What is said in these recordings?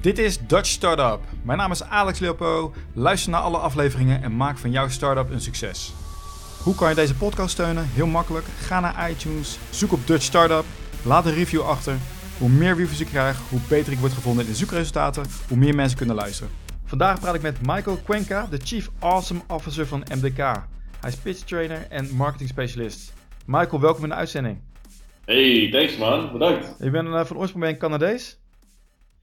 Dit is Dutch Startup. Mijn naam is Alex Leopo. Luister naar alle afleveringen en maak van jouw startup een succes. Hoe kan je deze podcast steunen? Heel makkelijk. Ga naar iTunes, zoek op Dutch Startup, laat een review achter. Hoe meer reviews ik krijg, hoe beter ik word gevonden in de zoekresultaten, hoe meer mensen kunnen luisteren. Vandaag praat ik met Michael Cuenca, de Chief Awesome Officer van MDK. Hij is pitch trainer en marketing specialist. Michael, welkom in de uitzending. Hey, thanks man, bedankt. Je bent uh, van oorsprong ben Canadees?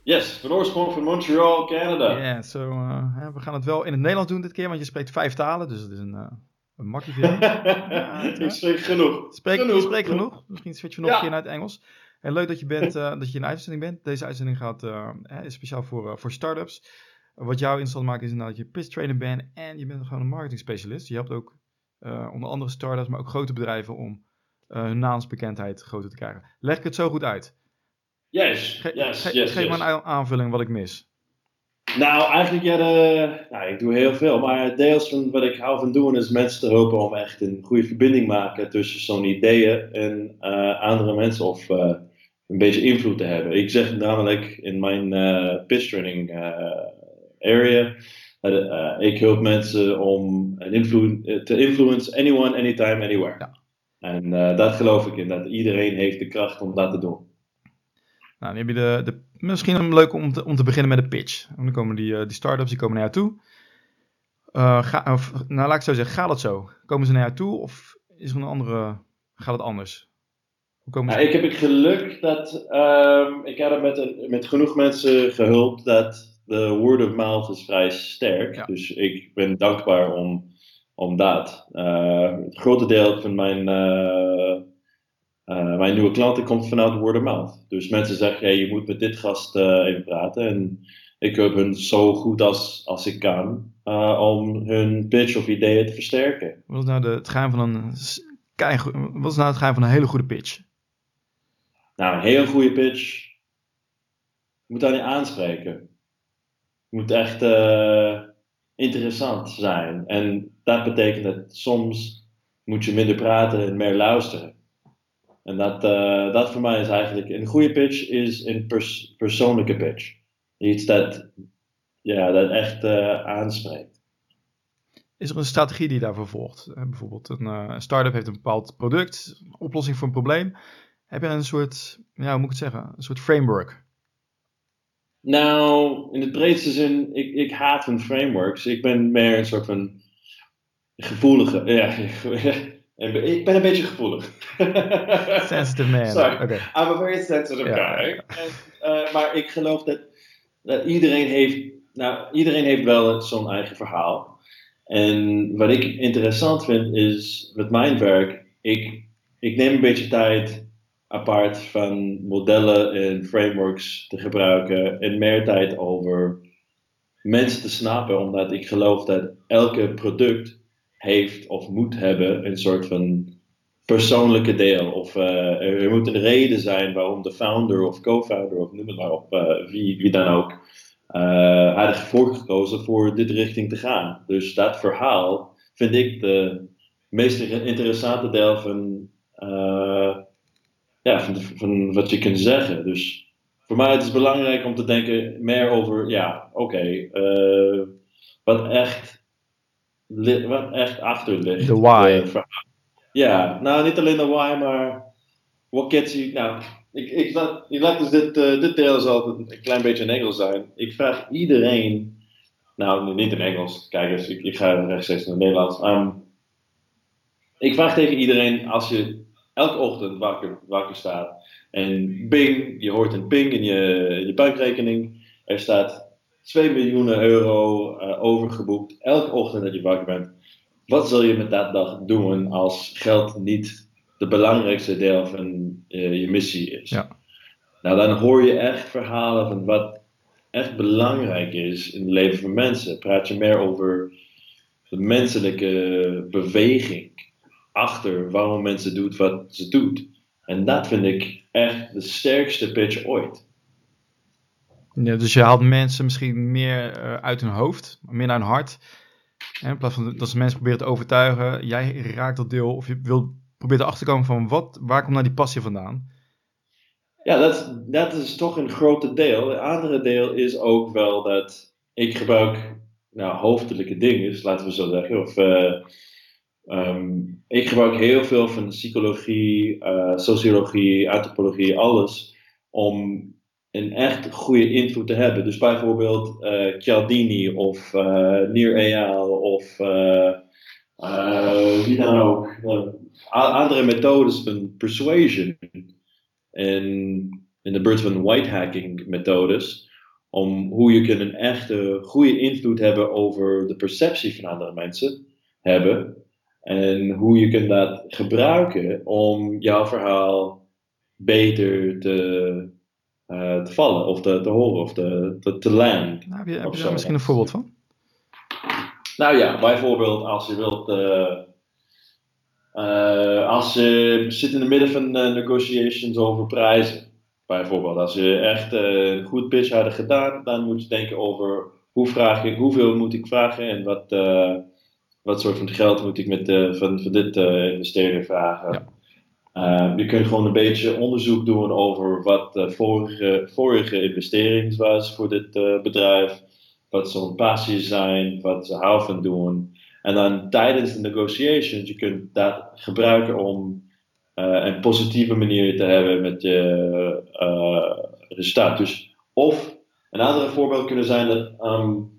Yes, van oorsprong van Montreal, Canada. Ja, yeah, so, uh, we gaan het wel in het Nederlands doen dit keer, want je spreekt vijf talen, dus het is een, uh, een makkelijk ja, ik spreek genoeg. Spreek, genoeg. Je spreekt genoeg. Misschien switch je nog ja. een keer naar het Engels. En leuk dat je, bent, uh, dat je in de uitzending bent. Deze uitzending gaat, is speciaal voor, voor startups. Wat jou interessant maakt is inderdaad dat je pitch trainer bent en je bent gewoon een marketing specialist. Je helpt ook onder andere startups, maar ook grote bedrijven om hun naamsbekendheid groter te krijgen. Leg ik het zo goed uit? Yes, yes, ge yes, Geef yes. maar een aanvulling wat ik mis. Nou, eigenlijk, ja, de, nou, ik doe heel veel. Maar deels van wat ik hou van doen is mensen te helpen om echt een goede verbinding te maken tussen zo'n ideeën en uh, andere mensen of uh, een beetje invloed te hebben. Ik zeg namelijk in mijn uh, pitch training area, ik help mensen om een te influence anyone, anytime, anywhere. Ja. En dat geloof ik in, dat iedereen heeft de kracht om dat te doen. Nou, dan heb je de, de, misschien leuk om te, om te beginnen met de pitch. En dan komen die, uh, die start-ups die komen naar jou toe. Uh, ga, of, nou, laat ik zo zeggen, gaat het zo? Komen ze naar jou toe of is er een andere, gaat het anders? Hoe komen ze... Nou, ik heb het geluk dat um, ik heb met, een, met genoeg mensen gehulpt dat de word of mouth is vrij sterk. Ja. Dus ik ben dankbaar om, om dat. Uh, het grote deel van mijn uh, mijn nieuwe klanten komt vanuit word of mouth. Dus mensen zeggen, hey, je moet met dit gast uh, even praten. En ik help hun zo goed als, als ik kan uh, om hun pitch of ideeën te versterken. Wat is nou de, het geheim van een, wat is nou het geheim van een hele goede pitch? Nou, een hele goede pitch. Je moet daar niet aanspreken. Het moet echt interessant zijn. En dat betekent dat soms moet je minder praten en meer luisteren. En dat, uh, dat voor mij is eigenlijk, een goede pitch is een pers persoonlijke pitch. Iets dat, ja, dat echt uh, aanspreekt. Is er een strategie die daarvoor volgt? Uh, bijvoorbeeld een uh, start-up heeft een bepaald product, oplossing voor een probleem. Heb je een soort, ja, hoe moet ik het zeggen, een soort framework? Nou, in het breedste zin, ik, ik haat van frameworks. Ik ben meer een soort van gevoelige, ja, ik ben een beetje gevoelig. sensitive man. Sorry. Okay. I'm a very sensitive Ja. guy. En, uh, maar ik geloof dat, dat iedereen heeft, nou, iedereen heeft wel zo'n eigen verhaal. En wat ik interessant vind is, met mijn werk, ik, ik neem een beetje tijd apart van modellen en frameworks te gebruiken en meer tijd over mensen te snappen, omdat ik geloof dat elke product heeft of moet hebben een soort van persoonlijke deel. Of uh, er moet een reden zijn waarom de founder of co-founder of noem het uh, wie, wie dan ook, uh, had ervoor gekozen voor dit richting te gaan. Dus dat verhaal vind ik de meest interessante deel van, ja, van, van wat je kunt zeggen. Dus voor mij is het belangrijk om te denken meer over, ja, oké, wat echt wat echt achter ligt. De why. Uh, ja, nou niet alleen de why, maar what gets you... Nou, ik, ik, laat, ik laat dus dit, uh, dit deel zal een klein beetje in Engels zijn. Ik vraag iedereen, nou niet in Engels, kijk eens, ik, ik ga rechtstreeks naar het Nederlands. Um, ik vraag tegen iedereen, als je elke ochtend wakker, wakker staat en bing, je hoort een ping in je, in je bankrekening, er staat 2 miljoen euro uh, overgeboekt elke ochtend dat je wakker bent. Wat zul je met dat dag doen als geld niet de belangrijkste deel van uh, je missie is? Ja. Nou, dan hoor je echt verhalen van wat echt belangrijk is in het leven van mensen. Praat je meer over de menselijke beweging achter waarom mensen doen wat ze doen. En dat vind ik echt de sterkste pitch ooit. Dus je haalt mensen misschien meer uh, uit hun hoofd, meer naar hun hart. In plaats van dat ze mensen proberen te overtuigen, jij raakt dat deel of je wil probeert erachter te komen van wat, waar komt nou die passie vandaan. ja, dat, is toch een grote deel. Het andere deel is ook wel dat ik gebruik nou, hoofdelijke dingen, laten we zo zeggen. Of, uh, um, ik gebruik heel veel van psychologie, uh, sociologie, antropologie, alles. Om een echt goede invloed te hebben. Dus bijvoorbeeld uh, Cialdini of uh, Nir Eyal of wie dan ook. andere methodes van persuasion en in de beurt van white hacking methodes. Om hoe je kunt een echte goede invloed hebben over de perceptie van andere mensen hebben. En hoe je kunt dat gebruiken om jouw verhaal beter te, uh, te vallen of te, te horen of te, te, te land. Nou, heb je, heb je daar misschien een voorbeeld van? Nou ja, bijvoorbeeld als je wilt. Uh, uh, als je zit in het midden van negotiations over prijzen. Bijvoorbeeld, als je echt een goed pitch hadden gedaan, dan moet je denken over hoe vraag ik, hoeveel moet ik vragen en wat, wat soort van geld moet ik met, van, van dit investeerder vragen. Ja. Uh, je kunt gewoon een beetje onderzoek doen over wat de vorige, vorige investering was voor dit uh, bedrijf, wat zo'n passies zijn, wat ze houden doen. En dan tijdens de negotiations, je kunt dat gebruiken om uh, een positieve manier te hebben met je resultaat. Dus, of een andere voorbeeld kunnen zijn dat um,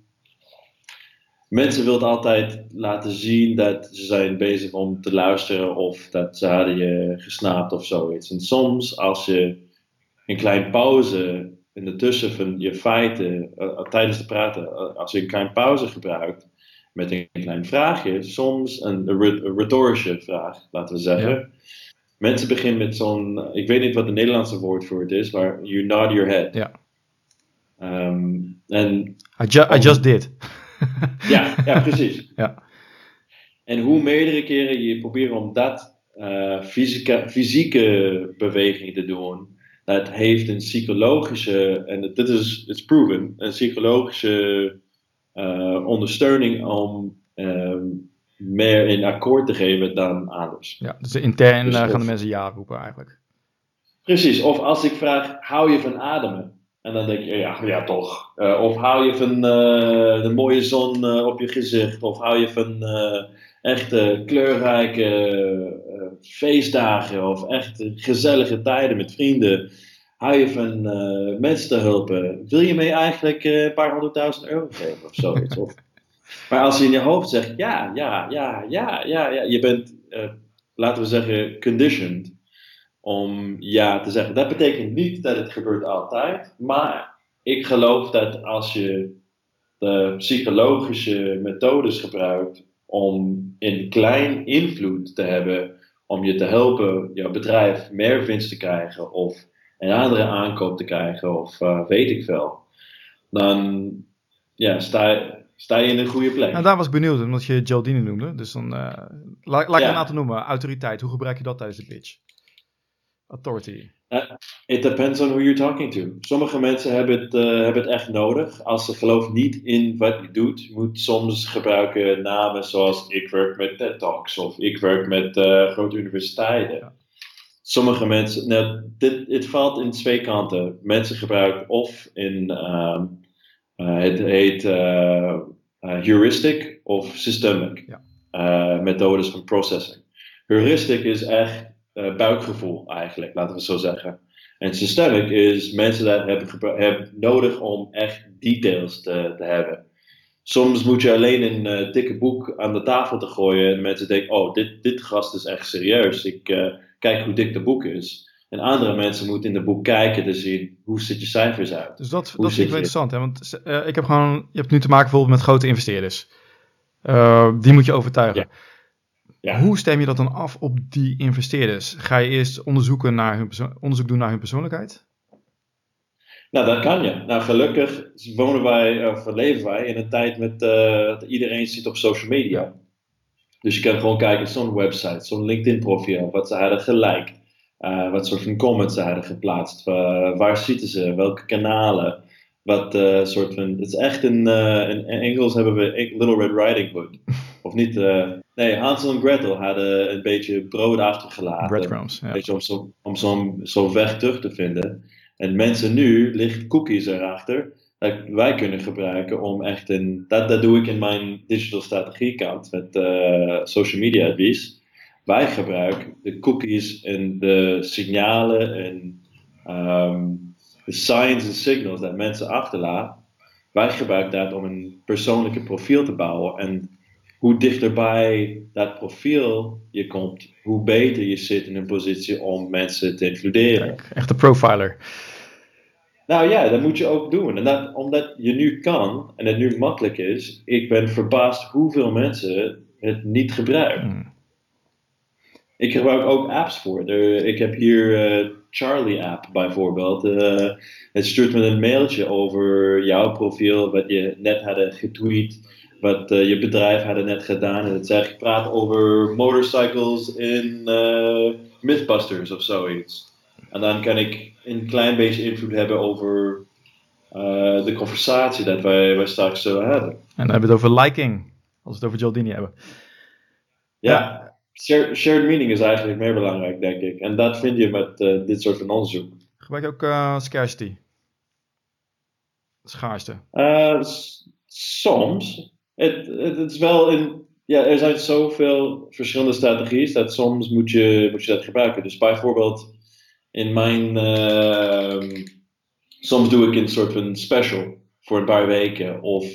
mensen willen altijd laten zien dat ze zijn bezig om te luisteren of dat ze hadden je gesnapt of zoiets. En soms als je een kleine pauze in de tussen van je feiten uh, tijdens het praten, uh, als je een kleine pauze gebruikt met een klein vraagje, soms een, een retorische vraag, laten we zeggen. Ja. Mensen beginnen met zo'n, ik weet niet wat het Nederlandse woord voor het is, maar you nod your head. Ja. Um, en, I, ju I just did. ja, ja, precies. ja. En hoe meerdere keren je probeert om dat uh, fysieke, fysieke beweging te doen, dat heeft een psychologische, en dit is it's proven, een psychologische uh, ondersteuning om um, meer in akkoord te geven dan anders. Ja, dus intern dus gaan of, de mensen ja roepen eigenlijk. Precies, of als ik vraag, hou je van ademen? En dan denk je, ja, ja toch. Uh, of hou je van uh, de mooie zon uh, op je gezicht? Of hou je van echte kleurrijke feestdagen? Of echt gezellige tijden met vrienden? Hou je van mensen te helpen? Wil je mee eigenlijk een paar honderdduizend euro geven of zoiets? of, maar als je in je hoofd zegt, ja, ja, ja, ja, ja, ja. Je bent, laten we zeggen, conditioned om ja te zeggen. Dat betekent niet dat het gebeurt altijd, maar ik geloof dat als je de psychologische methodes gebruikt om een klein invloed te hebben, om je te helpen jouw bedrijf meer winst te krijgen of een andere aankoop te krijgen of uh, weet ik veel, dan ja, sta, sta je in een goede plek. Nou, daar was ik benieuwd, omdat je Jaldini noemde. Dus dan uh, laat, laat ja. ik een aantal noemen. Autoriteit, hoe gebruik je dat tijdens de pitch? Authority? Uh, it depends on who you're talking to. Sommige mensen hebben het, uh, hebben het echt nodig. Als ze geloven niet in wat je doet, je moet soms gebruiken namen zoals ik werk met TED Talks of ik werk met uh, grote universiteiten. Ja. Sommige mensen, nou, dit, het valt in twee kanten. Mensen gebruiken of in, um, het heet heuristic of systemic ja. methodes van processing. Heuristic is echt uh, buikgevoel eigenlijk, laten we zo zeggen. En systemic is mensen dat hebben, hebben nodig om echt details te, te hebben. Soms moet je alleen een uh, dikke boek aan de tafel te gooien en mensen denken, oh, dit, dit gast is echt serieus. Ik uh, kijk hoe dik de boek is. En andere mensen moeten in het boek kijken te zien hoe ziet je cijfers uit. Dus dat, dat vind ik wel interessant, hè? want ik heb gewoon, je hebt nu te maken bijvoorbeeld met grote investeerders. die moet je overtuigen. Ja. Ja. Hoe stem je dat dan af op die investeerders? Ga je eerst onderzoeken naar hun onderzoek doen naar hun persoonlijkheid? Nou, dat kan je. Nou, gelukkig wonen wij, of leven wij in een tijd met uh, dat iedereen zit op social media. Dus je kan gewoon kijken, zo'n website, zo'n LinkedIn profiel, wat ze hadden geliked, uh, wat soort van comments ze hadden geplaatst, waar zitten ze, welke kanalen, wat soort van, het is echt een, in Engels hebben we Little Red Riding Hood. Of niet, Nee, Hansel en Gretel hadden een beetje brood achtergelaten. Breadcrumbs, ja. Weet je, om zo'n om zo'n zo'n weg terug te vinden. En mensen nu liggen cookies erachter. Dat wij kunnen gebruiken om echt een. Dat, dat doe ik in mijn digital strategie kant met eh, social media advies. Wij gebruiken de cookies en de signalen en ehm, de signs en signals dat mensen achterlaten. Wij gebruiken dat om een persoonlijke profiel te bouwen. En hoe dichterbij dat profiel je komt, hoe beter je zit in een positie om mensen te includeren. Kijk, echt een profiler. Nou ja, dat moet je ook doen. En dat, omdat je nu kan en het nu makkelijk is, ik ben verbaasd hoeveel mensen het niet gebruiken. Hmm. Ik gebruik ook apps voor. Er, ik heb hier eh, Charlie app bijvoorbeeld. Eh, het stuurt me een mailtje over jouw profiel, wat je net hadden getweet, wat eh, je bedrijf hadden net gedaan. En het zegt, ik praat over motorcycles in eh, Mythbusters of zoiets. En dan kan ik een klein beetje invloed hebben over eh, de conversatie dat wij, wij straks zullen hebben. En dan hebben we het over liking, als we het over Jaldini hebben. Ja, share- shared meaning is eigenlijk meer belangrijk, denk ik. En dat vind je met dit soort van onderzoek. Gebruik je ook scarcity? Schaarste. Soms. Het, het, is wel. Ja, er zijn zoveel verschillende strategieën dat soms moet je, moet je dat gebruiken. Dus bijvoorbeeld in mijn. ehm, soms doe ik een soort van special voor een paar weken. Of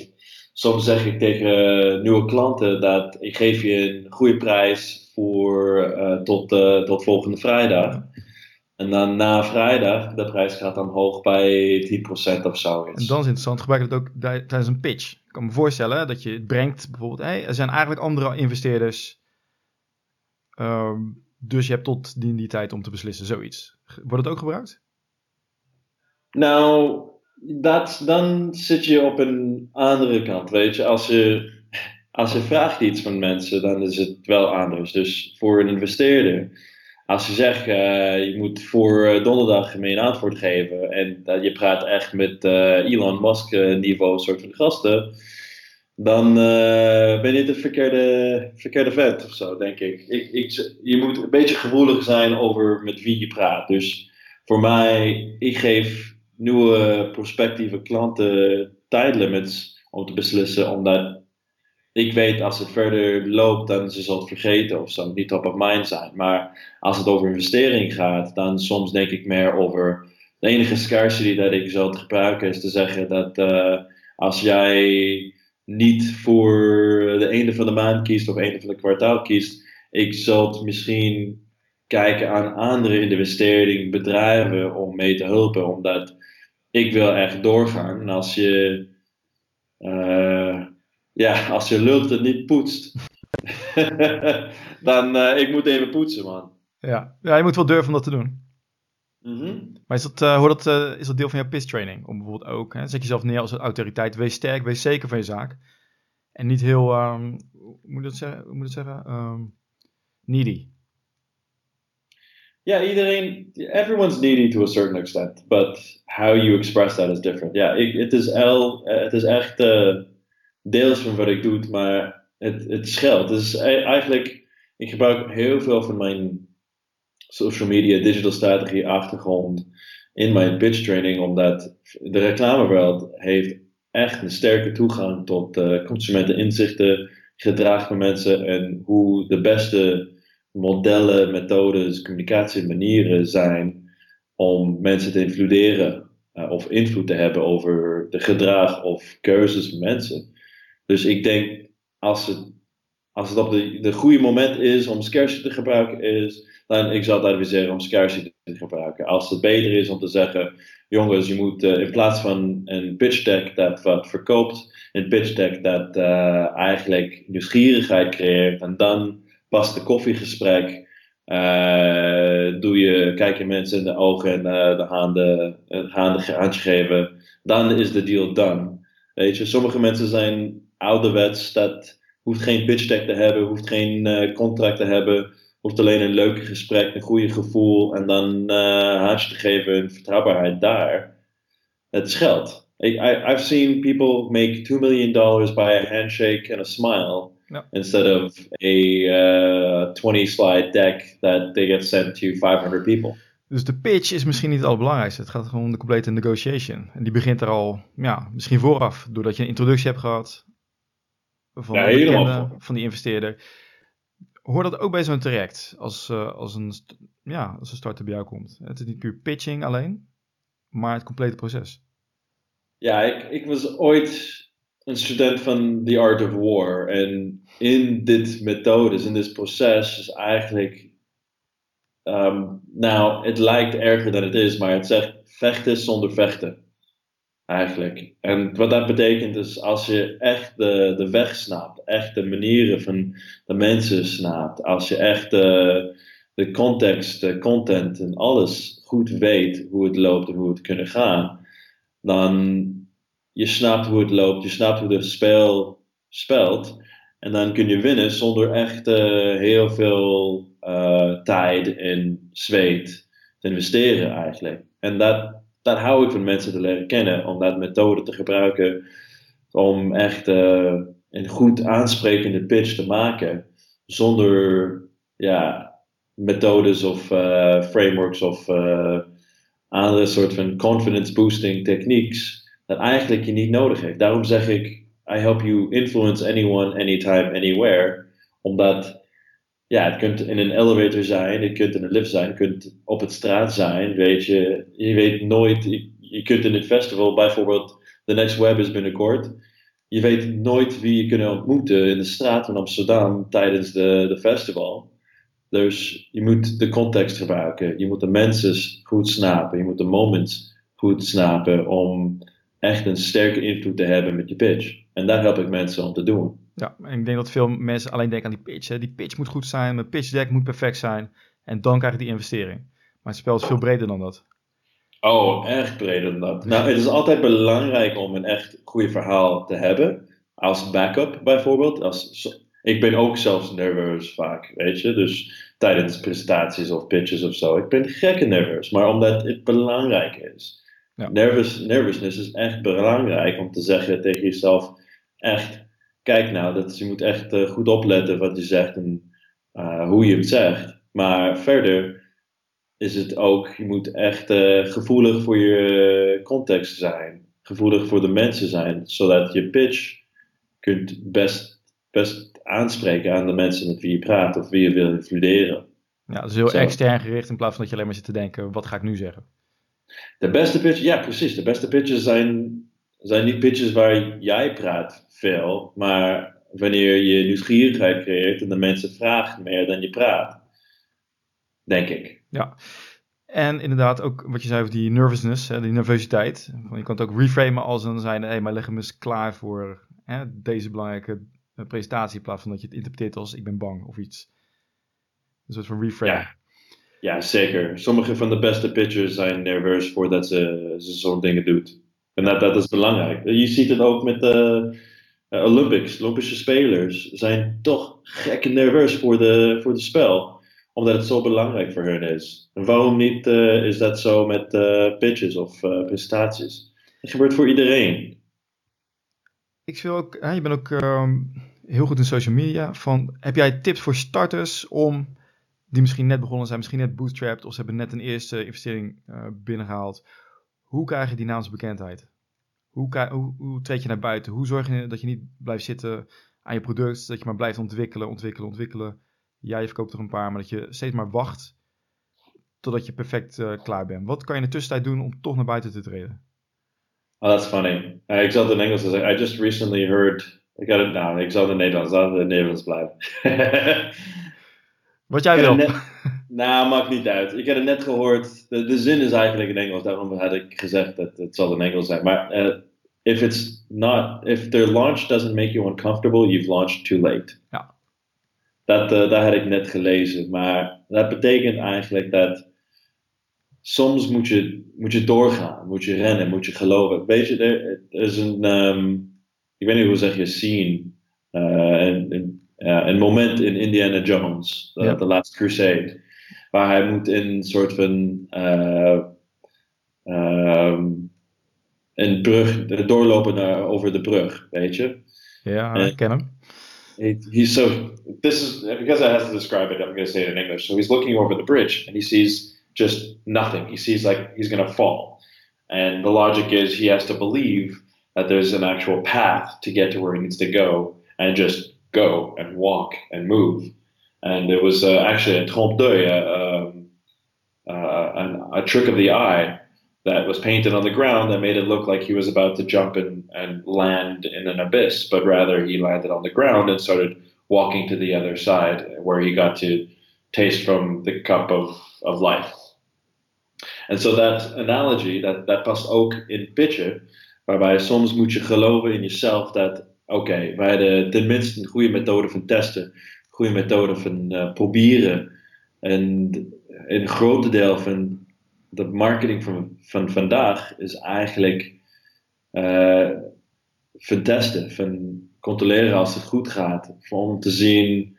soms zeg ik tegen nieuwe klanten dat ik geef je een goede prijs voor, eh, tot, eh, tot volgende vrijdag. En dan na vrijdag, de prijs gaat dan hoog bij 10% of zo. En dan is het interessant, gebruik je het ook tijdens een pitch. Ik kan me voorstellen dat je het brengt, bijvoorbeeld, hey, er zijn eigenlijk andere investeerders. Ehm, dus je hebt tot die, die tijd om te beslissen, zoiets. Wordt het ook gebruikt? Nou, dat, dan zit je op een andere kant, weet je. Als je, als je vraagt iets van mensen, dan is het wel anders. Dus voor een investeerder, als je zegt, eh, je moet voor eh, donderdag een antwoord geven en dat je praat echt met eh, Elon Musk niveau soort van gasten, dan ben je de verkeerde, verkeerde vent of zo, denk ik. ik, ik. Je moet een beetje gevoelig zijn over met wie je praat. Dus voor mij, ik geef nieuwe prospectieve klanten tijdlimits om te beslissen, omdat ik weet als het verder loopt, dan ze zal het vergeten of zo, niet top of mind zijn. Maar als het over investering gaat, dan soms denk ik meer over de enige scarcity dat ik zou gebruiken is te zeggen dat eh, als jij niet voor de einde van de maand kiest of einde van het kwartaal kiest, ik het misschien kijken aan andere investeeringbedrijven om mee te helpen, omdat ik wil echt doorgaan. En als je, eh, ja, als je lult het niet poetst, dan uh, ik moet even poetsen, man. Ja. ja, je moet wel durven om dat te doen. Mm -hmm. Maar is dat, uh, dat, uh, is dat deel van jouw pitch training? Om bijvoorbeeld ook, hè, zet jezelf neer als autoriteit, wees sterk, wees zeker van je zaak. En niet heel, um, hoe moet je dat zeggen? Hoe moet dat zeggen? Um, needy. Ja, iedereen, everyone's needy to a certain extent, but how you express that is different. Ja, ik, het, is el, het is echt deels van wat ik doe, maar het, het scheelt. Dus eigenlijk, ik gebruik heel veel van mijn social media, digital strategie achtergrond in mijn pitch training, omdat de reclamewereld heeft echt een sterke toegang tot uh, consumenteninzichten, gedrag van mensen en hoe de beste modellen, methodes, communicatiemanieren zijn om mensen te includeren uh, of invloed te hebben over de gedrag of keuzes van mensen. Dus ik denk als het, als het op de, de goede moment is om scarcity te gebruiken, is, dan ik zou het adviseren om scarcity te gebruiken. Als het beter is om te zeggen, jongens, je moet uh, in plaats van een pitch deck dat wat verkoopt, een pitch deck dat uh, eigenlijk nieuwsgierigheid creëert en dan pas de koffiegesprek. Uh, doe je, kijk je mensen in de ogen en de handen, een handje geven. Dan is de deal done. Weet je, sommige mensen zijn ouderwets. Dat hoeft geen pitch deck te hebben, hoeft geen uh, contract te hebben. Hoeft alleen een leuk gesprek, een goede gevoel. En dan een handje te geven en vertrouwbaarheid daar. Het is geld. I, seen people make $2 million by a handshake and a smile. Instead of a 20 uh, slide deck that they get sent to 500 people. Dus de pitch is misschien niet het allerbelangrijkste. Het gaat gewoon om de complete negotiation. En die begint er al, ja, misschien vooraf, doordat je een introductie hebt gehad van, ja, bekende, van die investeerder. Hoor dat ook bij zo'n traject als, uh, als, een, ja, als een starter bij jou komt? Het is niet puur pitching alleen, maar het complete proces. Ja, ik, ik was ooit een student van The Art of War. En in dit methodes, in dit proces, is eigenlijk. Um, nou, het lijkt erger dan het is, maar het zegt vechten zonder vechten. Eigenlijk. En wat dat betekent is als je echt de, de weg snapt, echt de manieren van de mensen snapt, als je echt de, de context, de content en alles goed weet hoe het loopt en hoe het kunnen gaan, dan je snapt hoe het loopt, je snapt hoe het spel speelt. En dan kun je winnen zonder echt uh, heel veel uh, tijd en zweet te investeren eigenlijk. En dat, dat hou ik van mensen te leren kennen, om dat methode te gebruiken om echt uh, een goed aansprekende pitch te maken. Zonder ja, methodes of frameworks of andere soort van confidence boosting techniques dat eigenlijk je niet nodig heeft. Daarom zeg ik, I help you influence anyone, anytime, anywhere. Omdat, ja, het kunt in een elevator zijn, het kunt in een lift zijn, het kunt op het straat zijn, weet je. Je weet nooit, je, kunt in het festival bijvoorbeeld, The Next Web is binnenkort. Je weet nooit wie je kunt ontmoeten in de straat van Amsterdam tijdens de, de festival. Dus je moet de context gebruiken. Je moet de mensen goed snappen. Je moet de moments goed snappen om echt een sterke invloed te hebben met je pitch. En daar help ik mensen om te doen. Ja, en ik denk dat veel mensen alleen denken aan die pitch. Hè. Die pitch moet goed zijn, mijn pitch deck moet perfect zijn. En dan krijg je die investering. Maar het spel is veel breder dan dat. Oh, echt breder dan dat. Nou, het is altijd belangrijk om een echt goed verhaal te hebben. Als backup bijvoorbeeld. Als, ik ben ook zelfs nerveus vaak, weet je. Dus tijdens presentaties of pitches of zo. Ik ben gekke nerveus. Maar omdat het belangrijk is. Ja. Nervous, nervousness is echt belangrijk om te zeggen tegen jezelf: echt, kijk nou, dat, je moet echt uh, goed opletten wat je zegt en uh, hoe je het zegt. Maar verder is het ook, je moet echt uh, gevoelig voor je context zijn, gevoelig voor de mensen zijn, zodat je pitch kunt best, best aanspreken aan de mensen met wie je praat of wie je wil influeren. Ja, dus heel extern gericht in plaats van dat je alleen maar zit te denken: wat ga ik nu zeggen? De beste pitches, ja precies. De beste pitches zijn, zijn niet pitches waar jij praat veel, maar wanneer je nieuwsgierigheid creëert en de mensen vragen meer dan je praat. Denk ik. Ja. En inderdaad ook wat je zei over die nervousness, die nervositeit. Je kan het ook reframen als een zijn, hé, hey, maar leg hem eens klaar voor hè, deze belangrijke presentatie in plaats van dat je het interpreteert als ik ben bang of iets. Een soort van reframe. Ja. Ja, zeker. Sommige van de beste pitchers zijn nerveus voordat ze, ze zo'n dingen doet. En dat, dat is belangrijk. Je ziet het ook met de uh, Olympics. Olympische spelers zijn toch gek nerveus voor de, voor de spel. Omdat het zo belangrijk voor hen is. En waarom niet uh, is dat zo met uh, pitches of presentaties? Het gebeurt voor iedereen. Ik wil ook, je bent ook ehm, heel goed in social media. Van, heb jij tips voor starters om die misschien net begonnen zijn, misschien net bootstrapped of ze hebben net een eerste investering uh, binnengehaald. Hoe krijg je die naamsbekendheid? Hoe, hoe, hoe treed je naar buiten? Hoe zorg je dat je niet blijft zitten aan je product, dat je maar blijft ontwikkelen, ontwikkelen, ontwikkelen. Ja, je verkoopt er een paar, maar dat je steeds maar wacht totdat je perfect uh, klaar bent. Wat kan je in de tussentijd doen om toch naar buiten te treden? Oh, that's funny. Uh, ik zal het in Engels zeggen. I just recently heard. Ik had het nou, ik zal in Nederlands, laten in Nederlands blijven. Wat jij wil. nou, maakt niet uit. Ik heb het net gehoord. De, de, zin is eigenlijk in Engels. Daarom had ik gezegd dat het zal in Engels zijn. Maar uh, if it's not, if the launch doesn't make you uncomfortable, you've launched too late. Ja. Dat, uh, dat had ik net gelezen. Maar dat betekent eigenlijk dat soms moet je, moet je doorgaan, moet je rennen, moet je geloven. Weet je, er, is een, um, ik weet niet hoe zeg je, scene. Uh, een, uh, een moment in Indiana Jones, de, ja. Last Crusade, waar hij moet in een soort van uh, um, een brug, doorlopen naar, over de brug, weet je. Ja, ik ken hem. he, he's so. This is because I have to describe it. I'm going to say it in English. So he's looking over the bridge and he sees just nothing. He sees like he's going to fall, and the logic is he has to believe that there's an actual path to get to where he needs to go, and just go and walk and move. And it was uh, actually a trompe d'oeil, uh, um, uh, a trick of the eye that was painted on the ground that made it look like he was about to jump and, and land in an abyss, but rather he landed on the ground and started walking to the other side where he got to taste from the cup of, of life. En so that analogy, that, that past ook in pitchen, waarbij soms moet je geloven in jezelf dat, oké, okay, wij hebben tenminste een goede methode van testen, goede methode van uh, proberen. En een groot deel van de marketing van, van vandaag is eigenlijk uh, van testen, van controleren als het goed gaat, om te zien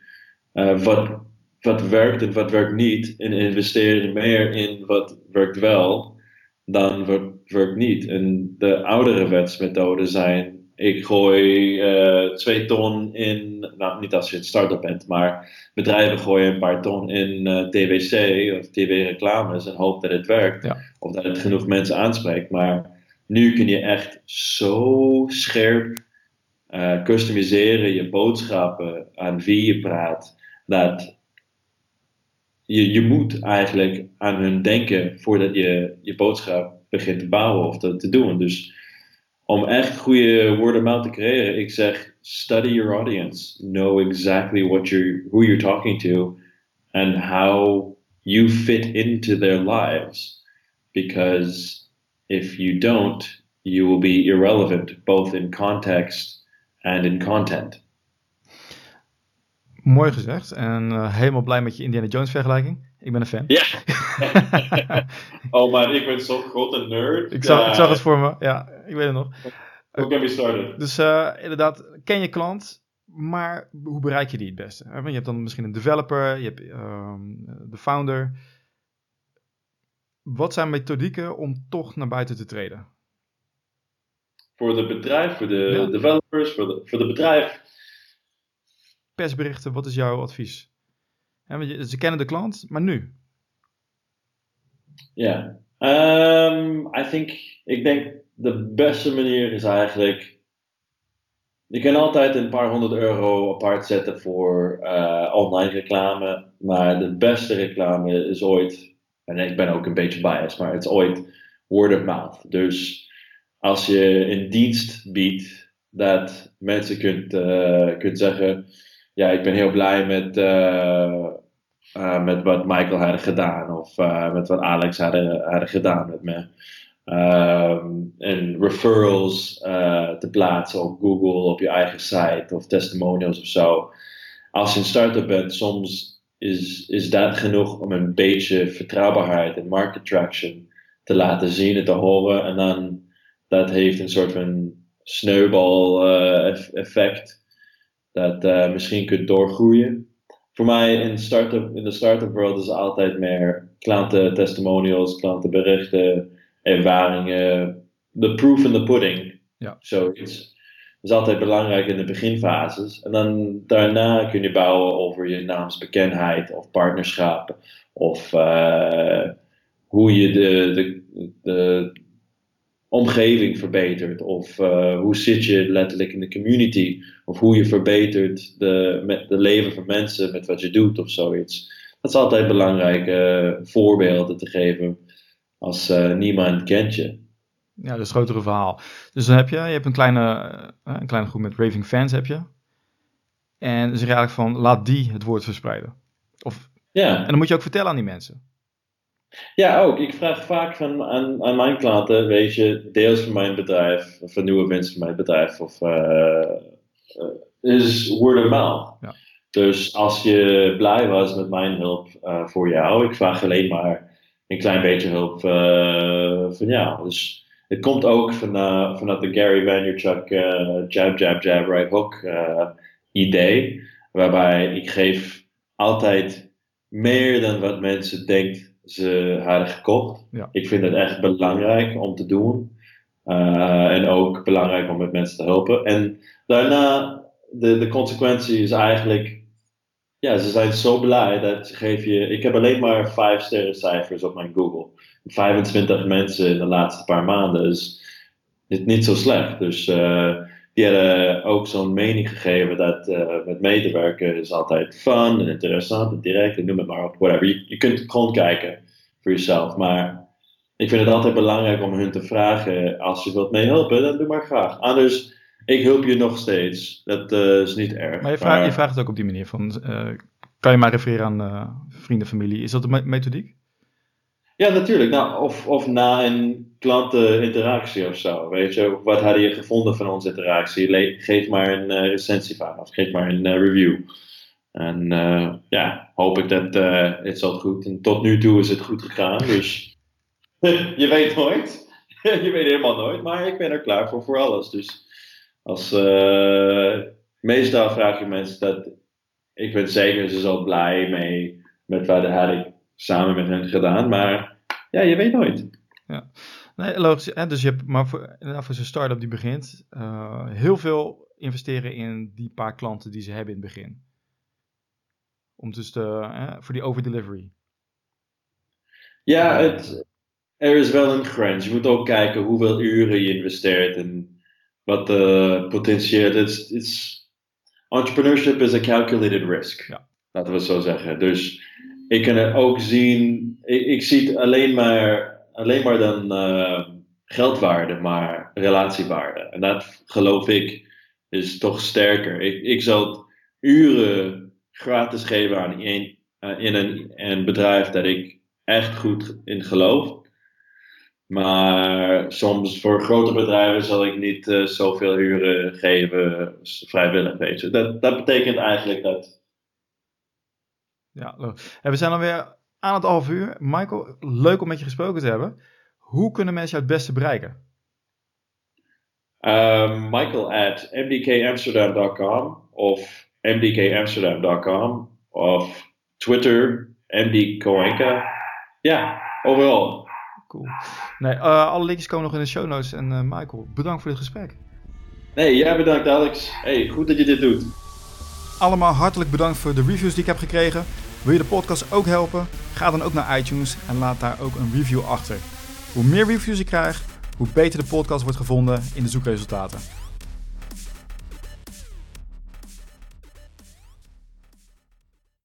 uh, wat, wat werkt en wat werkt niet en investeren meer in wat werkt wel dan wat werkt niet. En de oudere wetsmethoden zijn ik gooi uh, twee ton in, nou niet als je een start-up bent, maar bedrijven gooien een paar ton in uh, TVC of tv-reclames en hoop dat het werkt. Ja. Of dat het genoeg mensen aanspreekt. Maar nu kun je echt zo scherp uh, customiseren je boodschappen aan wie je praat, dat je, je moet eigenlijk aan hun denken voordat je je boodschap begint te bouwen of te, te doen. Dus om echt goede word of mouth te creëren, ik zeg study your audience, know exactly what you're, who you're talking to, and how you fit into their lives. Because if you don't, you will be irrelevant both in context and in content. Mooi gezegd en uh, helemaal blij met je Indiana Jones vergelijking. Ik ben een fan. Ja. oh man, ik ben zo'n grote nerd. Ik zag, ik zag het voor me, ja, ik weet het nog. Hoe can we started? Dus uh, inderdaad, ken je klant, maar hoe bereik je die het beste? Je hebt dan misschien een developer, je hebt um, de founder. Wat zijn methodieken om toch naar buiten te treden? Voor de bedrijf, voor de ja. developers, voor de, voor de bedrijf. Persberichten, wat is jouw advies? Ze kennen de klant, maar nu? Ja, yeah. I think, ik denk de beste manier is eigenlijk. Je kan altijd een paar honderd euro apart zetten voor uh, online reclame. Maar de beste reclame is ooit. En ik ben ook een beetje biased, maar het is ooit word of mouth. Dus als je een dienst biedt dat mensen kunt, uh, kunt zeggen. Ja, ik ben heel blij met, uh, met wat Michael had gedaan. Of met wat Alex had, gedaan met me um, en referrals te plaatsen op Google, op je eigen site of testimonials of zo. Als je een start-up bent, soms is, is dat genoeg om een beetje vertrouwbaarheid en market traction te laten zien en te horen. En dan dat heeft een soort van sneeuwbal effect dat uh, misschien kunt doorgroeien. Voor mij in, start-up, in de start-up world is altijd meer klanten testimonials, klantenberichten, ervaringen, de proof in the pudding. Ja. Zoiets. Dat is altijd belangrijk in de beginfases. En dan daarna kun je bouwen over je naamsbekendheid of partnerschap. Of uh, hoe je de, de, de omgeving verbetert. Of uh, hoe zit je letterlijk in de community. Of hoe je verbetert de, met de leven van mensen met wat je doet of zoiets. Dat is altijd belangrijk uh, voorbeelden te geven als uh, niemand kent je. Ja, dat is het grotere verhaal. Dus dan heb je, je hebt een kleine, een kleine groep met raving fans heb je. En dan zeg je eigenlijk van, laat die het woord verspreiden. Of, ja. En dan moet je ook vertellen aan die mensen. Ja, ook. Ik vraag vaak van, aan, aan mijn klanten, weet je, deels van mijn bedrijf, of van nieuwe mensen van mijn bedrijf, of uh, is word of mouth. Ja. Dus als je blij was met mijn hulp voor jou, ik vraag alleen maar een klein beetje hulp uh, van jou. Dus het komt ook van, uh, vanuit de Gary Vaynerchuk jab, jab, jab, right hook idee. Waarbij ik geef altijd meer dan wat mensen denken ze hadden gekocht. Ja. Ik vind het echt belangrijk om te doen. en ook belangrijk om met mensen te helpen. En daarna de, de consequentie is eigenlijk, ja, ze zijn zo blij dat ze geven je, ik heb alleen maar 5 sterren cijfers op mijn Google. 25 mensen in de laatste paar maanden is dit niet zo slecht. Dus uh, die hadden ook zo'n mening gegeven dat uh, met medewerken is altijd fun en interessant en direct en noem het maar op, whatever. Je, je kunt gewoon kijken voor jezelf, maar ik vind het altijd belangrijk om hun te vragen, als je wilt meehelpen, dan doe maar graag. Anders, ik help je nog steeds. Dat uh, is niet erg. Maar je, vraagt, je vraagt het ook op die manier van, uh, kan je maar refereren aan vrienden, familie. Is dat de methodiek? Ja, natuurlijk. Nou, of, of na een klanteninteractie of zo. Weet je, wat hadden je gevonden van onze interactie? geef maar een uh, recensie van of geef maar een uh, review. En uh, ja, hoop ik dat het zat goed. En tot nu toe is het goed gegaan. Dus je weet nooit. je weet helemaal nooit. Maar ik ben er klaar voor voor alles. Dus als meestal vraag je mensen dat. Ik ben zeker ze zo blij mee met wat had ik samen met hen gedaan. Maar ja, je weet nooit. Ja. Nee, logisch. Hè? Dus je hebt maar voor, voor zo'n start-up die begint, uh, heel veel investeren in die paar klanten die ze hebben in het begin. Om dus de, hè, voor die overdelivery. Ja, het, er is wel een grens. Je moet ook kijken hoeveel uren je investeert en wat de potentieel is. Entrepreneurship is a calculated risk. Ja. Laten we het zo zeggen. Dus ik kan het ook zien, ik, ik zie alleen maar, alleen maar dan uh, geldwaarde, maar relatiewaarde. En dat geloof ik is toch sterker. Ik, ik zou uren gratis geven aan een, in een, bedrijf dat ik echt goed in geloof. Maar soms voor grote bedrijven zal ik niet uh, zoveel uren geven vrijwillig. Weet je. Dat, dat betekent eigenlijk dat ja, en we zijn alweer aan het half uur. Michael, leuk om met je gesproken te hebben. Hoe kunnen mensen jou het beste bereiken? Um, Michael at mdkamsterdam.com of mdkamsterdam.com of Twitter, mdkoenka. Ja, overal. Cool. Nee, uh, alle linkjes komen nog in de show notes. En uh, Michael, bedankt voor dit gesprek. Nee, jij bedankt Alex. Hey, goed dat je dit doet. Allemaal hartelijk bedankt voor de reviews die ik heb gekregen. Wil je de podcast ook helpen? Ga dan ook naar iTunes en laat daar ook een review achter. Hoe meer reviews ik krijg, hoe beter de podcast wordt gevonden in de zoekresultaten.